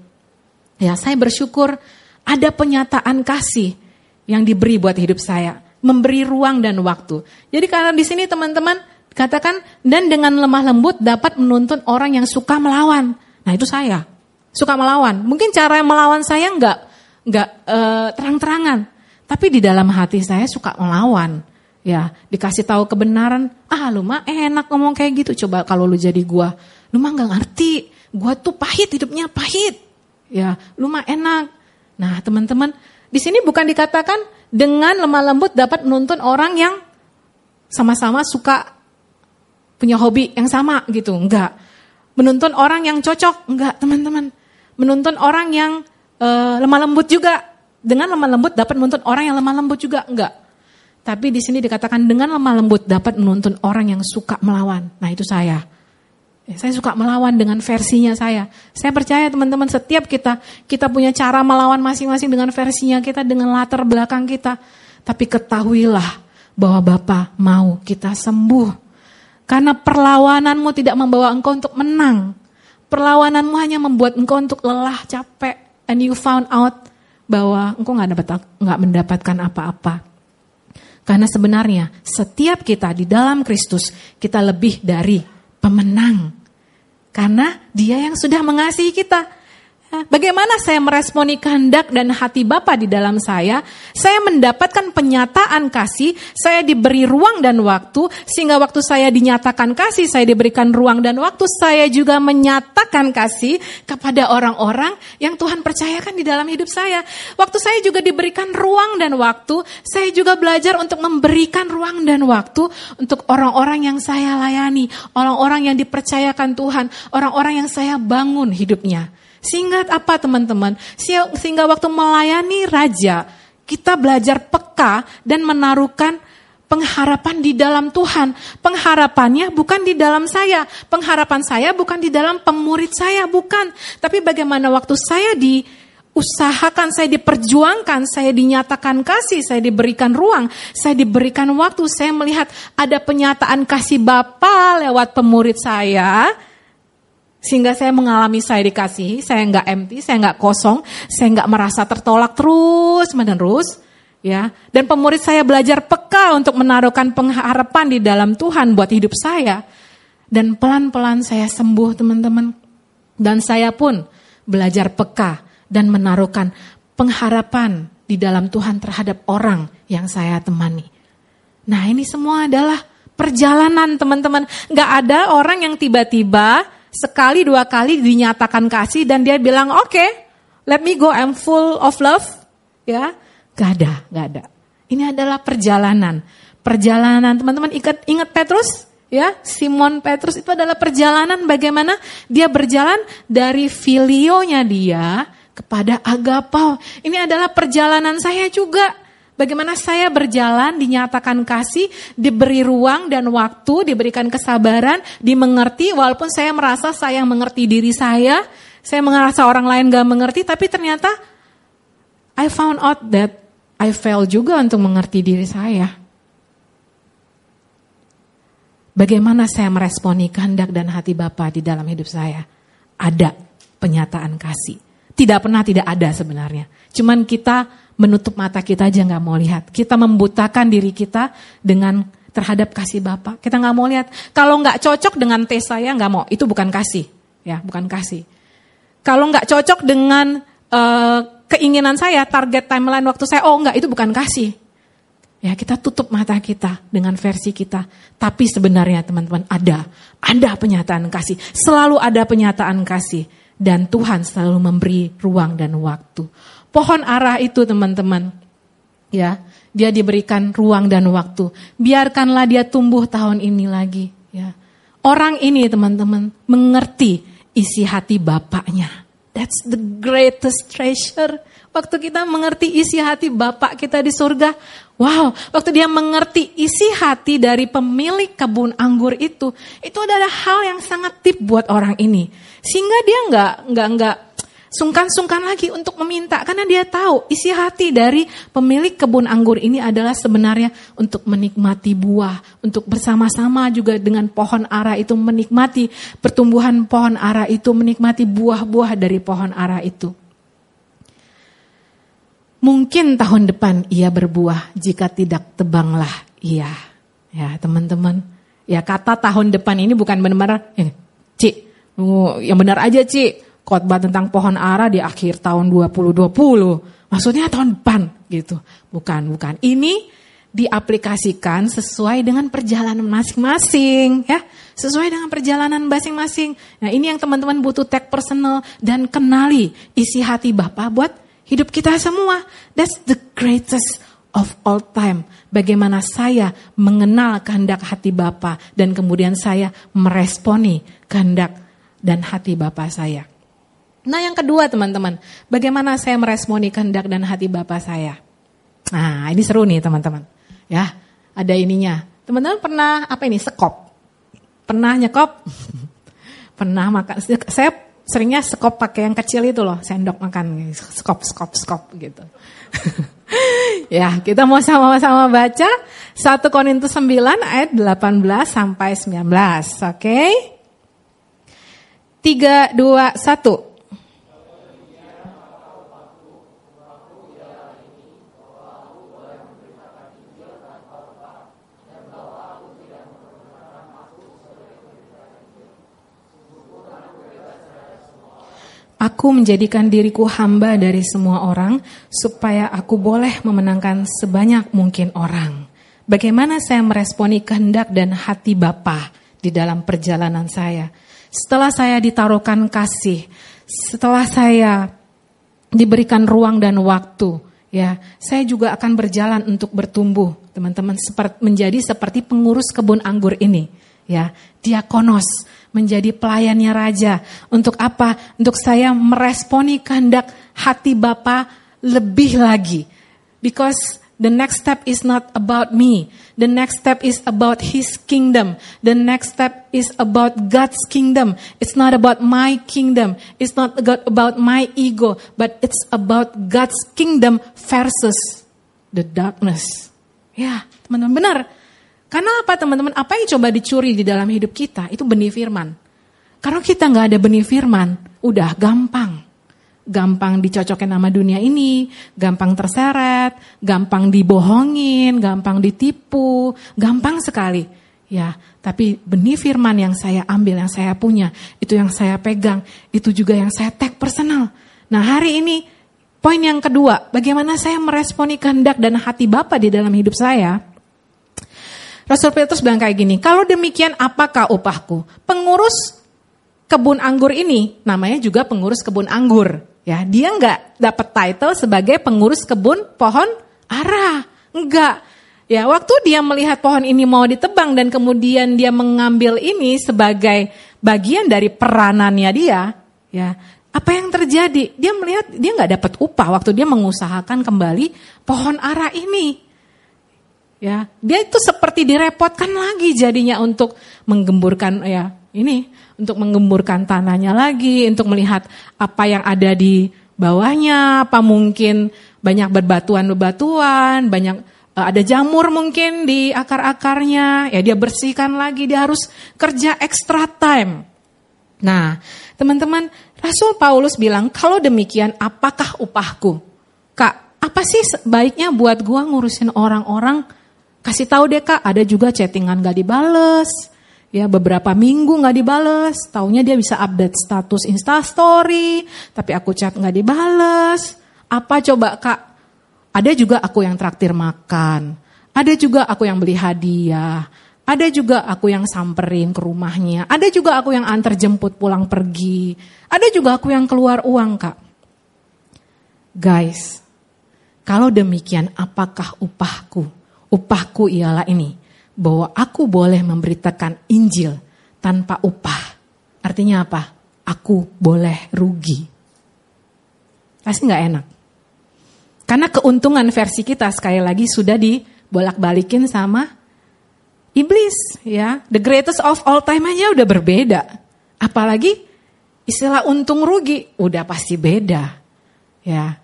Ya, saya bersyukur ada penyataan kasih yang diberi buat hidup saya, memberi ruang dan waktu. Jadi karena di sini teman-teman katakan dan dengan lemah lembut dapat menuntun orang yang suka melawan. Nah, itu saya. Suka melawan. Mungkin cara melawan saya enggak enggak uh, terang-terangan, tapi di dalam hati saya suka melawan ya dikasih tahu kebenaran ah lu mah enak ngomong kayak gitu coba kalau lu jadi gua lu mah nggak ngerti gua tuh pahit hidupnya pahit ya lu mah enak nah teman-teman di sini bukan dikatakan dengan lemah lembut dapat menuntun orang yang sama-sama suka punya hobi yang sama gitu. Enggak. Menuntun orang yang cocok. Enggak, teman-teman. Menuntun orang yang uh, lemah lembut juga. Dengan lemah lembut dapat menuntun orang yang lemah lembut juga. Enggak. Tapi di sini dikatakan dengan lemah lembut dapat menuntun orang yang suka melawan. Nah itu saya. Ya, saya suka melawan dengan versinya saya. Saya percaya teman-teman setiap kita, kita punya cara melawan masing-masing dengan versinya kita, dengan latar belakang kita. Tapi ketahuilah bahwa Bapa mau kita sembuh. Karena perlawananmu tidak membawa engkau untuk menang. Perlawananmu hanya membuat engkau untuk lelah, capek. And you found out bahwa engkau nggak mendapatkan apa-apa. Karena sebenarnya setiap kita di dalam Kristus kita lebih dari pemenang. Karena dia yang sudah mengasihi kita. Bagaimana saya meresponi kehendak dan hati Bapa di dalam saya? Saya mendapatkan penyataan kasih, saya diberi ruang dan waktu, sehingga waktu saya dinyatakan kasih, saya diberikan ruang dan waktu, saya juga menyatakan kasih kepada orang-orang yang Tuhan percayakan di dalam hidup saya. Waktu saya juga diberikan ruang dan waktu, saya juga belajar untuk memberikan ruang dan waktu untuk orang-orang yang saya layani, orang-orang yang dipercayakan Tuhan, orang-orang yang saya bangun hidupnya. Sehingga apa teman-teman? Sehingga waktu melayani raja, kita belajar peka dan menaruhkan pengharapan di dalam Tuhan. Pengharapannya bukan di dalam saya. Pengharapan saya bukan di dalam pemurid saya, bukan. Tapi bagaimana waktu saya di usahakan, saya diperjuangkan, saya dinyatakan kasih, saya diberikan ruang, saya diberikan waktu, saya melihat ada penyataan kasih Bapa lewat pemurid saya, sehingga saya mengalami saya dikasihi, saya nggak empty, saya nggak kosong, saya nggak merasa tertolak terus menerus. Ya, dan pemurid saya belajar peka untuk menaruhkan pengharapan di dalam Tuhan buat hidup saya. Dan pelan-pelan saya sembuh teman-teman. Dan saya pun belajar peka dan menaruhkan pengharapan di dalam Tuhan terhadap orang yang saya temani. Nah ini semua adalah perjalanan teman-teman. Gak ada orang yang tiba-tiba sekali dua kali dinyatakan kasih dan dia bilang oke, okay, let me go, I'm full of love. Ya, gak ada, gak ada. Ini adalah perjalanan, perjalanan teman-teman ingat ingat Petrus, ya Simon Petrus itu adalah perjalanan bagaimana dia berjalan dari filionya dia kepada agapau. Ini adalah perjalanan saya juga. Bagaimana saya berjalan, dinyatakan kasih, diberi ruang dan waktu, diberikan kesabaran, dimengerti, walaupun saya merasa saya mengerti diri saya, saya merasa orang lain gak mengerti, tapi ternyata I found out that I fail juga untuk mengerti diri saya. Bagaimana saya meresponi kehendak dan hati Bapak di dalam hidup saya? Ada penyataan kasih. Tidak pernah tidak ada sebenarnya. Cuman kita menutup mata kita aja nggak mau lihat. Kita membutakan diri kita dengan terhadap kasih Bapak. Kita nggak mau lihat. Kalau nggak cocok dengan tes saya nggak mau. Itu bukan kasih, ya bukan kasih. Kalau nggak cocok dengan uh, keinginan saya, target timeline waktu saya, oh nggak itu bukan kasih. Ya kita tutup mata kita dengan versi kita. Tapi sebenarnya teman-teman ada, ada penyataan kasih. Selalu ada penyataan kasih. Dan Tuhan selalu memberi ruang dan waktu. Pohon arah itu teman-teman, ya, dia diberikan ruang dan waktu. Biarkanlah dia tumbuh tahun ini lagi, ya. Orang ini teman-teman mengerti isi hati bapaknya. That's the greatest treasure. Waktu kita mengerti isi hati Bapak kita di surga, wow, waktu dia mengerti isi hati dari pemilik kebun anggur itu, itu adalah hal yang sangat tip buat orang ini. Sehingga dia nggak nggak nggak sungkan-sungkan lagi untuk meminta karena dia tahu isi hati dari pemilik kebun anggur ini adalah sebenarnya untuk menikmati buah, untuk bersama-sama juga dengan pohon ara itu menikmati pertumbuhan pohon ara itu, menikmati buah-buah dari pohon ara itu. Mungkin tahun depan ia berbuah jika tidak tebanglah ia. Ya teman-teman, ya kata tahun depan ini bukan benar-benar, eh, Cik, yang benar aja Cik, khotbah tentang pohon ara di akhir tahun 2020. Maksudnya tahun depan gitu. Bukan, bukan. Ini diaplikasikan sesuai dengan perjalanan masing-masing ya. Sesuai dengan perjalanan masing-masing. Nah, ini yang teman-teman butuh tag personal dan kenali isi hati Bapak buat hidup kita semua. That's the greatest of all time. Bagaimana saya mengenal kehendak hati Bapa dan kemudian saya meresponi kehendak dan hati Bapa saya. Nah yang kedua teman-teman, bagaimana saya meresponi kehendak dan hati Bapa saya? Nah ini seru nih teman-teman. Ya, ada ininya. Teman-teman pernah apa ini sekop? Pernah nyekop? pernah makan? Saya seringnya sekop pakai yang kecil itu loh, sendok makan, skop, skop, skop gitu. ya, kita mau sama-sama baca 1 Korintus 9 ayat 18 sampai 19, oke? Okay? 3, 2, 1. Aku menjadikan diriku hamba dari semua orang supaya aku boleh memenangkan sebanyak mungkin orang. Bagaimana saya meresponi kehendak dan hati Bapa di dalam perjalanan saya? Setelah saya ditaruhkan kasih, setelah saya diberikan ruang dan waktu, ya, saya juga akan berjalan untuk bertumbuh, teman-teman, menjadi seperti pengurus kebun anggur ini, ya, diakonos menjadi pelayannya raja. Untuk apa? Untuk saya meresponi kehendak hati Bapa lebih lagi. Because the next step is not about me. The next step is about his kingdom. The next step is about God's kingdom. It's not about my kingdom. It's not about my ego, but it's about God's kingdom versus the darkness. Ya, teman-teman benar. Karena apa teman-teman? Apa yang coba dicuri di dalam hidup kita itu benih firman. Kalau kita nggak ada benih firman, udah gampang. Gampang dicocokin nama dunia ini, gampang terseret, gampang dibohongin, gampang ditipu, gampang sekali. Ya, tapi benih firman yang saya ambil, yang saya punya, itu yang saya pegang, itu juga yang saya tag personal. Nah hari ini, poin yang kedua, bagaimana saya meresponi kehendak dan hati Bapak di dalam hidup saya, Rasul Petrus bilang kayak gini, kalau demikian apakah upahku? Pengurus kebun anggur ini namanya juga pengurus kebun anggur. Ya, dia nggak dapat title sebagai pengurus kebun pohon ara, enggak. Ya, waktu dia melihat pohon ini mau ditebang dan kemudian dia mengambil ini sebagai bagian dari peranannya dia, ya, apa yang terjadi? Dia melihat dia nggak dapat upah waktu dia mengusahakan kembali pohon ara ini. Ya, dia itu seperti direpotkan lagi jadinya untuk menggemburkan ya ini untuk menggemburkan tanahnya lagi, untuk melihat apa yang ada di bawahnya, apa mungkin banyak berbatuan-berbatuan, banyak uh, ada jamur mungkin di akar-akarnya, ya dia bersihkan lagi, dia harus kerja extra time. Nah, teman-teman, Rasul Paulus bilang, kalau demikian apakah upahku? Kak, apa sih baiknya buat gua ngurusin orang-orang Kasih tahu deh kak, ada juga chattingan gak dibales. Ya beberapa minggu gak dibales, taunya dia bisa update status instastory, tapi aku chat gak dibales. Apa coba kak? Ada juga aku yang traktir makan, ada juga aku yang beli hadiah, ada juga aku yang samperin ke rumahnya, ada juga aku yang antar jemput pulang pergi, ada juga aku yang keluar uang kak. Guys, kalau demikian apakah upahku? Upahku ialah ini, bahwa aku boleh memberitakan Injil tanpa upah. Artinya apa? Aku boleh rugi. Pasti nggak enak. Karena keuntungan versi kita sekali lagi sudah dibolak-balikin sama iblis ya. The greatest of all time aja udah berbeda. Apalagi istilah untung rugi udah pasti beda. Ya.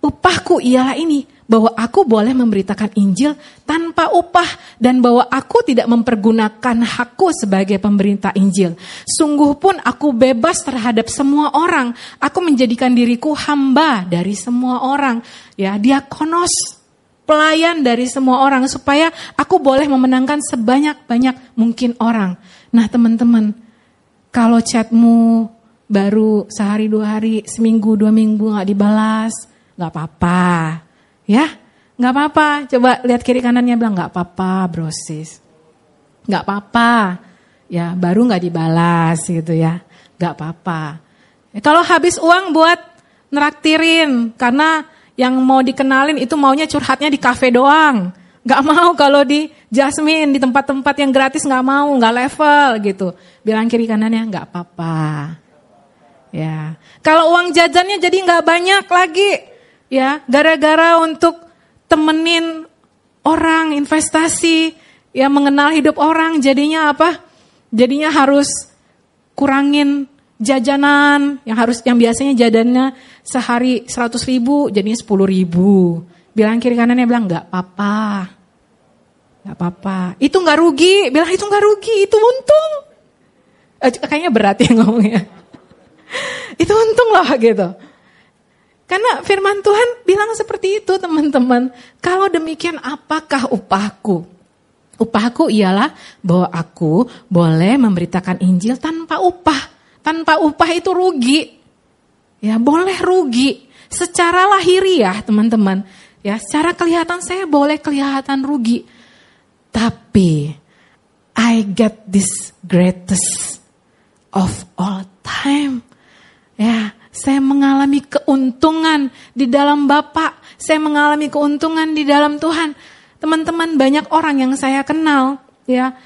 Upahku ialah ini, bahwa aku boleh memberitakan Injil tanpa upah dan bahwa aku tidak mempergunakan hakku sebagai pemberita Injil. Sungguh pun aku bebas terhadap semua orang. Aku menjadikan diriku hamba dari semua orang. Ya, diakonos, pelayan dari semua orang supaya aku boleh memenangkan sebanyak-banyak mungkin orang. Nah, teman-teman, kalau chatmu baru sehari dua hari, seminggu dua minggu nggak dibalas, nggak apa-apa Ya, nggak apa-apa. Coba lihat kiri kanannya bilang nggak apa-apa, brosis. Nggak apa-apa. Ya, baru nggak dibalas gitu ya. Nggak apa-apa. Ya, kalau habis uang buat neraktirin karena yang mau dikenalin itu maunya curhatnya di kafe doang. Gak mau kalau di Jasmine, di tempat-tempat yang gratis gak mau, gak level gitu. Bilang kiri kanannya gak apa-apa. Ya, kalau uang jajannya jadi nggak banyak lagi, ya, gara-gara untuk temenin orang investasi, ya mengenal hidup orang, jadinya apa? Jadinya harus kurangin jajanan yang harus yang biasanya jadannya sehari 100 ribu jadinya 10 ribu. Bilang kiri kanannya bilang nggak apa-apa, nggak apa-apa. Itu nggak rugi, bilang itu nggak rugi, itu untung. Eh, kayaknya berat ya ngomongnya. itu untung loh gitu. Karena firman Tuhan bilang seperti itu teman-teman. Kalau demikian apakah upahku? Upahku ialah bahwa aku boleh memberitakan Injil tanpa upah. Tanpa upah itu rugi. Ya boleh rugi. Secara lahiriah teman-teman. Ya secara kelihatan saya boleh kelihatan rugi. Tapi I get this greatest of all time. Ya, saya mengalami keuntungan di dalam Bapak, saya mengalami keuntungan di dalam Tuhan. Teman-teman banyak orang yang saya kenal, ya,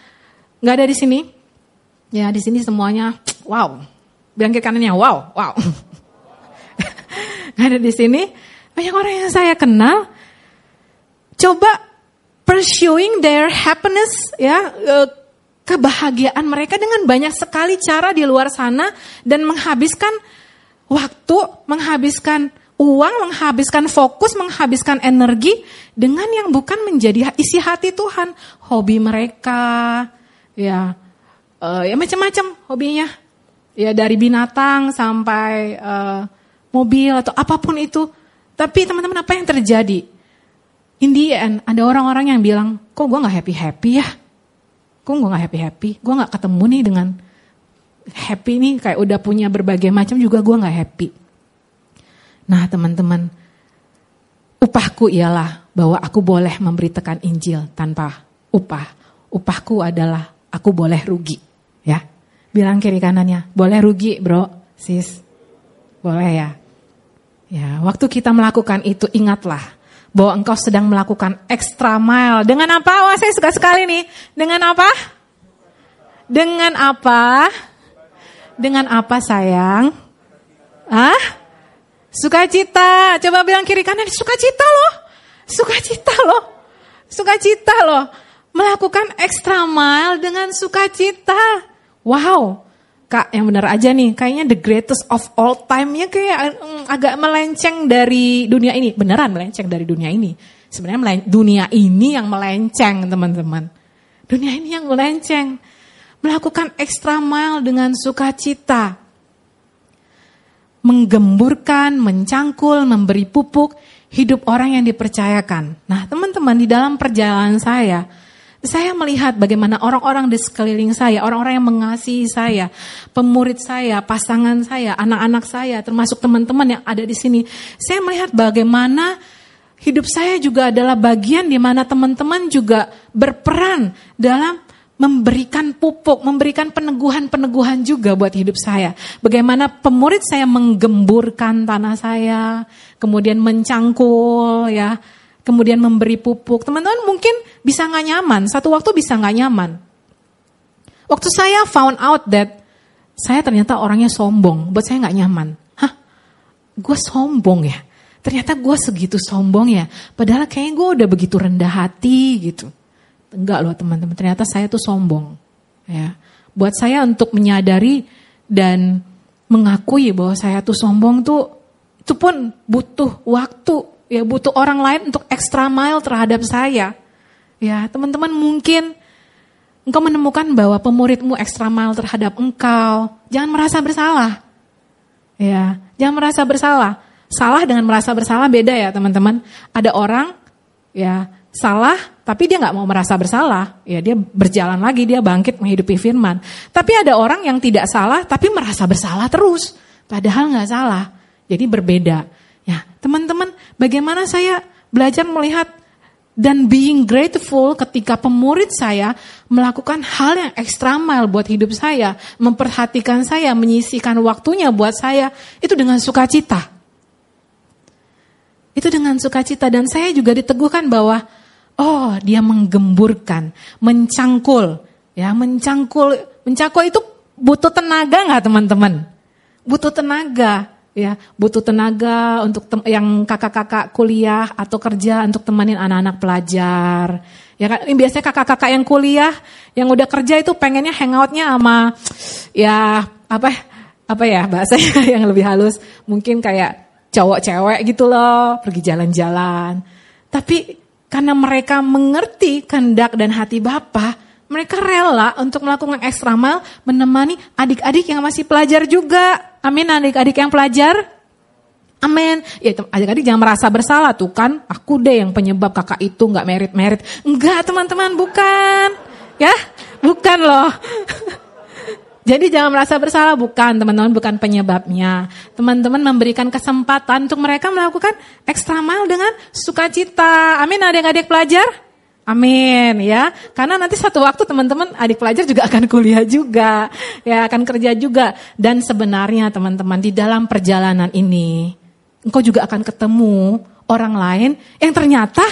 nggak ada di sini. Ya, di sini semuanya, wow. Bilang ke kanannya, wow, wow. nggak ada di sini. Banyak orang yang saya kenal, coba pursuing their happiness, ya, eh, kebahagiaan mereka dengan banyak sekali cara di luar sana dan menghabiskan waktu, menghabiskan uang, menghabiskan fokus, menghabiskan energi dengan yang bukan menjadi isi hati Tuhan. Hobi mereka, ya, uh, ya macam-macam hobinya. Ya dari binatang sampai uh, mobil atau apa pun itu. Tapi teman-teman apa yang terjadi? In the ada orang-orang yang bilang, kok gue gak happy-happy ya? Kok gue gak happy-happy? Gue gak ketemu nih dengan happy nih kayak udah punya berbagai macam juga gue nggak happy. Nah teman-teman, upahku ialah bahwa aku boleh memberitakan Injil tanpa upah. Upahku adalah aku boleh rugi, ya. Bilang kiri kanannya, boleh rugi bro, sis. Boleh ya. Ya, waktu kita melakukan itu ingatlah bahwa engkau sedang melakukan extra mile. Dengan apa? Wah saya suka sekali nih. Dengan apa? Dengan apa? Dengan apa sayang? Ah? Sukacita. Coba bilang kiri kanan, sukacita loh. Sukacita loh. Sukacita loh. Melakukan extra mile dengan sukacita. Wow. Kak, yang benar aja nih, kayaknya the greatest of all time-nya kayak mm, agak melenceng dari dunia ini. Beneran melenceng dari dunia ini. Sebenarnya dunia ini yang melenceng, teman-teman. Dunia ini yang melenceng melakukan extra mile dengan sukacita. Menggemburkan, mencangkul, memberi pupuk hidup orang yang dipercayakan. Nah teman-teman di dalam perjalanan saya, saya melihat bagaimana orang-orang di sekeliling saya, orang-orang yang mengasihi saya, pemurid saya, pasangan saya, anak-anak saya, termasuk teman-teman yang ada di sini. Saya melihat bagaimana hidup saya juga adalah bagian di mana teman-teman juga berperan dalam memberikan pupuk, memberikan peneguhan-peneguhan juga buat hidup saya. Bagaimana pemurid saya menggemburkan tanah saya, kemudian mencangkul ya, kemudian memberi pupuk. Teman-teman mungkin bisa nggak nyaman, satu waktu bisa nggak nyaman. Waktu saya found out that saya ternyata orangnya sombong, buat saya nggak nyaman. Hah, gue sombong ya? Ternyata gue segitu sombong ya, padahal kayaknya gue udah begitu rendah hati gitu. Enggak loh teman-teman, ternyata saya tuh sombong. Ya. Buat saya untuk menyadari dan mengakui bahwa saya tuh sombong tuh itu pun butuh waktu, ya butuh orang lain untuk extra mile terhadap saya. Ya, teman-teman mungkin engkau menemukan bahwa pemuridmu extra mile terhadap engkau. Jangan merasa bersalah. Ya, jangan merasa bersalah. Salah dengan merasa bersalah beda ya, teman-teman. Ada orang ya salah tapi dia nggak mau merasa bersalah. Ya dia berjalan lagi dia bangkit menghidupi firman. Tapi ada orang yang tidak salah tapi merasa bersalah terus. Padahal nggak salah. Jadi berbeda. Ya teman-teman bagaimana saya belajar melihat dan being grateful ketika pemurid saya melakukan hal yang ekstra mile buat hidup saya, memperhatikan saya, menyisikan waktunya buat saya, itu dengan sukacita. Itu dengan sukacita. Dan saya juga diteguhkan bahwa oh, dia menggemburkan, mencangkul, ya, mencangkul, mencangkul itu butuh tenaga nggak teman-teman? Butuh tenaga, ya, butuh tenaga untuk yang kakak-kakak kuliah atau kerja untuk temanin anak-anak pelajar. Ya kan, ini biasanya kakak-kakak yang kuliah, yang udah kerja itu pengennya hangoutnya sama ya apa apa ya bahasanya yang lebih halus, mungkin kayak cowok cewek gitu loh, pergi jalan-jalan. Tapi karena mereka mengerti kehendak dan hati Bapa, mereka rela untuk melakukan ekstra mile menemani adik-adik yang masih pelajar juga. Amin adik-adik yang pelajar. Amin. Ya adik-adik jangan merasa bersalah tuh kan. Aku deh yang penyebab kakak itu nggak merit-merit. Enggak teman-teman bukan. Ya bukan loh. Jadi jangan merasa bersalah, bukan teman-teman, bukan penyebabnya. Teman-teman memberikan kesempatan untuk mereka melakukan ekstra mile dengan sukacita. Amin adik-adik pelajar? Amin ya. Karena nanti satu waktu teman-teman adik pelajar juga akan kuliah juga, ya akan kerja juga. Dan sebenarnya teman-teman di dalam perjalanan ini, engkau juga akan ketemu orang lain yang ternyata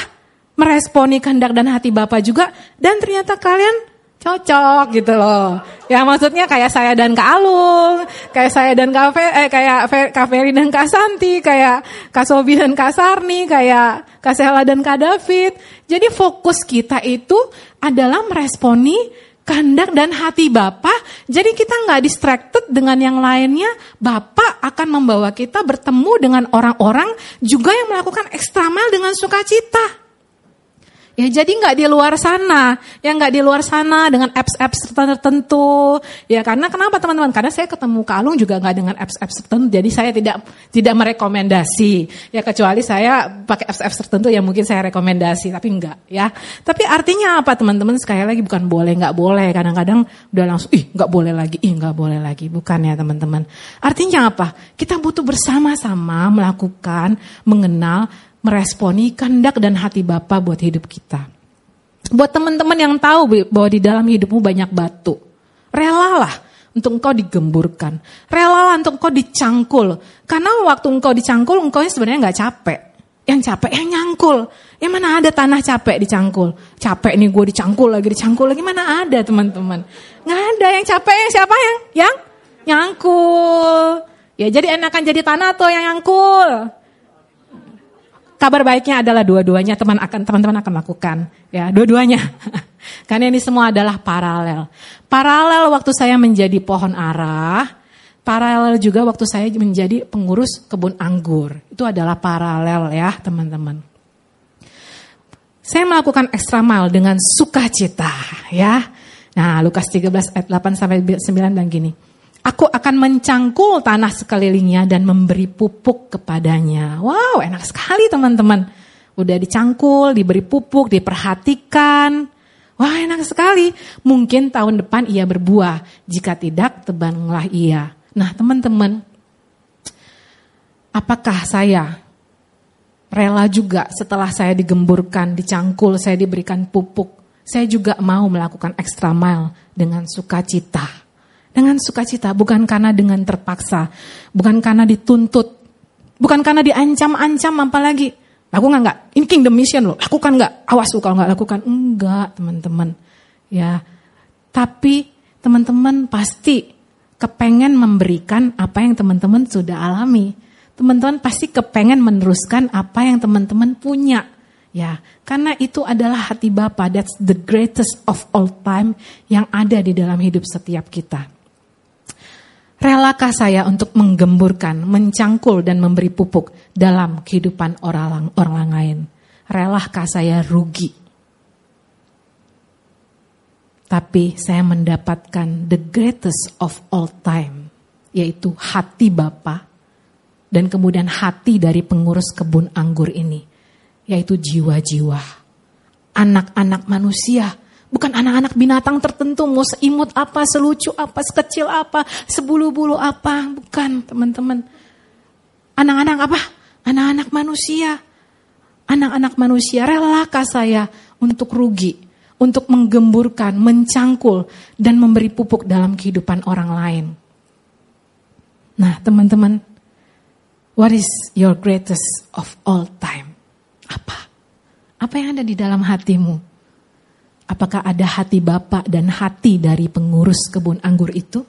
meresponi kehendak dan hati Bapak juga dan ternyata kalian cocok gitu loh. Ya maksudnya kayak saya dan Kak Alung, kayak saya dan Kak Fe, eh, kayak Kak Ferry dan Kak Santi, kayak Kak Sobi dan Kak Sarni, kayak Kak Sela dan Kak David. Jadi fokus kita itu adalah meresponi kehendak dan hati Bapak. Jadi kita nggak distracted dengan yang lainnya. Bapak akan membawa kita bertemu dengan orang-orang juga yang melakukan ekstra dengan sukacita. Ya jadi nggak di luar sana, ya nggak di luar sana dengan apps-apps tertentu. Ya karena kenapa teman-teman? Karena saya ketemu Kalung juga nggak dengan apps-apps tertentu, jadi saya tidak tidak merekomendasi. Ya kecuali saya pakai apps-apps tertentu yang mungkin saya rekomendasi, tapi enggak ya. Tapi artinya apa teman-teman? Sekali lagi bukan boleh nggak boleh. Kadang-kadang udah langsung ih nggak boleh lagi, ih nggak boleh lagi. Bukan ya teman-teman. Artinya apa? Kita butuh bersama-sama melakukan, mengenal meresponi kehendak dan hati Bapa buat hidup kita. Buat teman-teman yang tahu bahwa di dalam hidupmu banyak batu, relalah untuk engkau digemburkan, relalah untuk engkau dicangkul. Karena waktu engkau dicangkul, engkau sebenarnya nggak capek. Yang capek yang nyangkul. Yang mana ada tanah capek dicangkul. Capek nih gue dicangkul lagi, dicangkul lagi. Mana ada teman-teman. Nggak ada yang capek yang siapa yang? Yang nyangkul. Ya jadi enakan jadi tanah atau yang nyangkul? Kabar baiknya adalah dua-duanya teman akan teman-teman akan lakukan ya, dua-duanya. Karena ini semua adalah paralel. Paralel waktu saya menjadi pohon arah, paralel juga waktu saya menjadi pengurus kebun anggur. Itu adalah paralel ya, teman-teman. Saya melakukan ekstra mile dengan sukacita ya. Nah, Lukas 13 ayat 8 sampai 9 dan gini. Aku akan mencangkul tanah sekelilingnya dan memberi pupuk kepadanya. Wow, enak sekali teman-teman. Udah dicangkul, diberi pupuk, diperhatikan. Wah, enak sekali. Mungkin tahun depan ia berbuah. Jika tidak, tebanglah ia. Nah, teman-teman, apakah saya rela juga setelah saya digemburkan, dicangkul, saya diberikan pupuk. Saya juga mau melakukan extra mile dengan sukacita. Dengan sukacita, bukan karena dengan terpaksa, bukan karena dituntut, bukan karena diancam-ancam apalagi. Lakukan nggak? Ini kingdom mission loh. Lakukan nggak? Awas kalau nggak lakukan. Enggak, teman-teman. Ya, tapi teman-teman pasti kepengen memberikan apa yang teman-teman sudah alami. Teman-teman pasti kepengen meneruskan apa yang teman-teman punya. Ya, karena itu adalah hati Bapa. That's the greatest of all time yang ada di dalam hidup setiap kita. Relakah saya untuk menggemburkan, mencangkul dan memberi pupuk dalam kehidupan orang, orang lain? Relakah saya rugi? Tapi saya mendapatkan the greatest of all time, yaitu hati Bapa dan kemudian hati dari pengurus kebun anggur ini, yaitu jiwa-jiwa, anak-anak manusia Bukan anak-anak binatang tertentu, mau seimut apa, selucu apa, sekecil apa, sebulu-bulu apa. Bukan teman-teman. Anak-anak apa? Anak-anak manusia. Anak-anak manusia, relakah saya untuk rugi, untuk menggemburkan, mencangkul, dan memberi pupuk dalam kehidupan orang lain. Nah teman-teman, What is your greatest of all time? Apa? Apa yang ada di dalam hatimu? Apakah ada hati Bapak dan hati dari pengurus kebun anggur itu?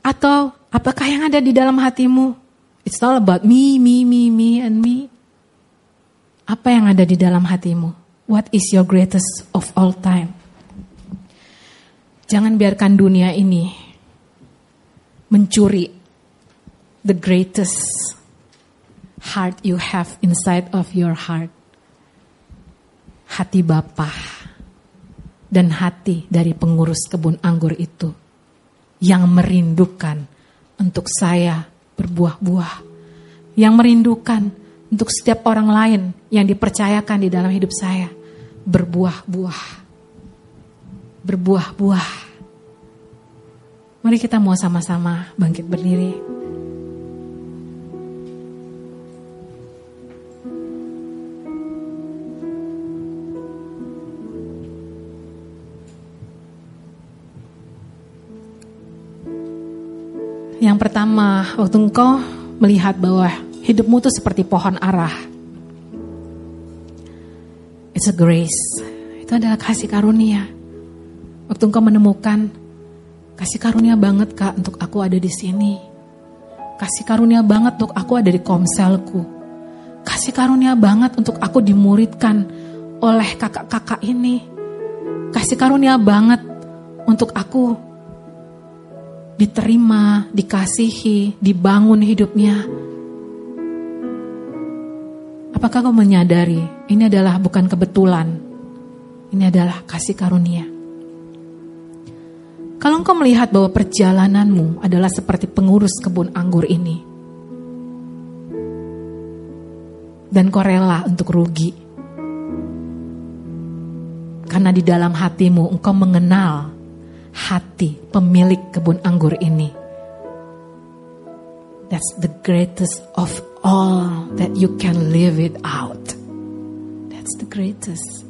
Atau apakah yang ada di dalam hatimu? It's all about me, me, me, me, and me. Apa yang ada di dalam hatimu? What is your greatest of all time? Jangan biarkan dunia ini mencuri the greatest heart you have inside of your heart. Hati Bapa dan hati dari pengurus kebun anggur itu yang merindukan untuk saya berbuah-buah. Yang merindukan untuk setiap orang lain yang dipercayakan di dalam hidup saya berbuah-buah. Berbuah-buah. Mari kita mau sama-sama bangkit berdiri. Yang pertama, waktu engkau melihat bahwa hidupmu itu seperti pohon arah. It's a grace. Itu adalah kasih karunia. Waktu engkau menemukan kasih karunia banget kak untuk aku ada di sini. Kasih karunia banget untuk aku ada di komselku. Kasih karunia banget untuk aku dimuridkan oleh kakak-kakak ini. Kasih karunia banget untuk aku diterima, dikasihi, dibangun hidupnya. Apakah kau menyadari ini adalah bukan kebetulan, ini adalah kasih karunia? Kalau engkau melihat bahwa perjalananmu adalah seperti pengurus kebun anggur ini, dan kau rela untuk rugi, karena di dalam hatimu engkau mengenal hati pemilik kebun anggur ini. That's the greatest of all that you can live it out. That's the greatest.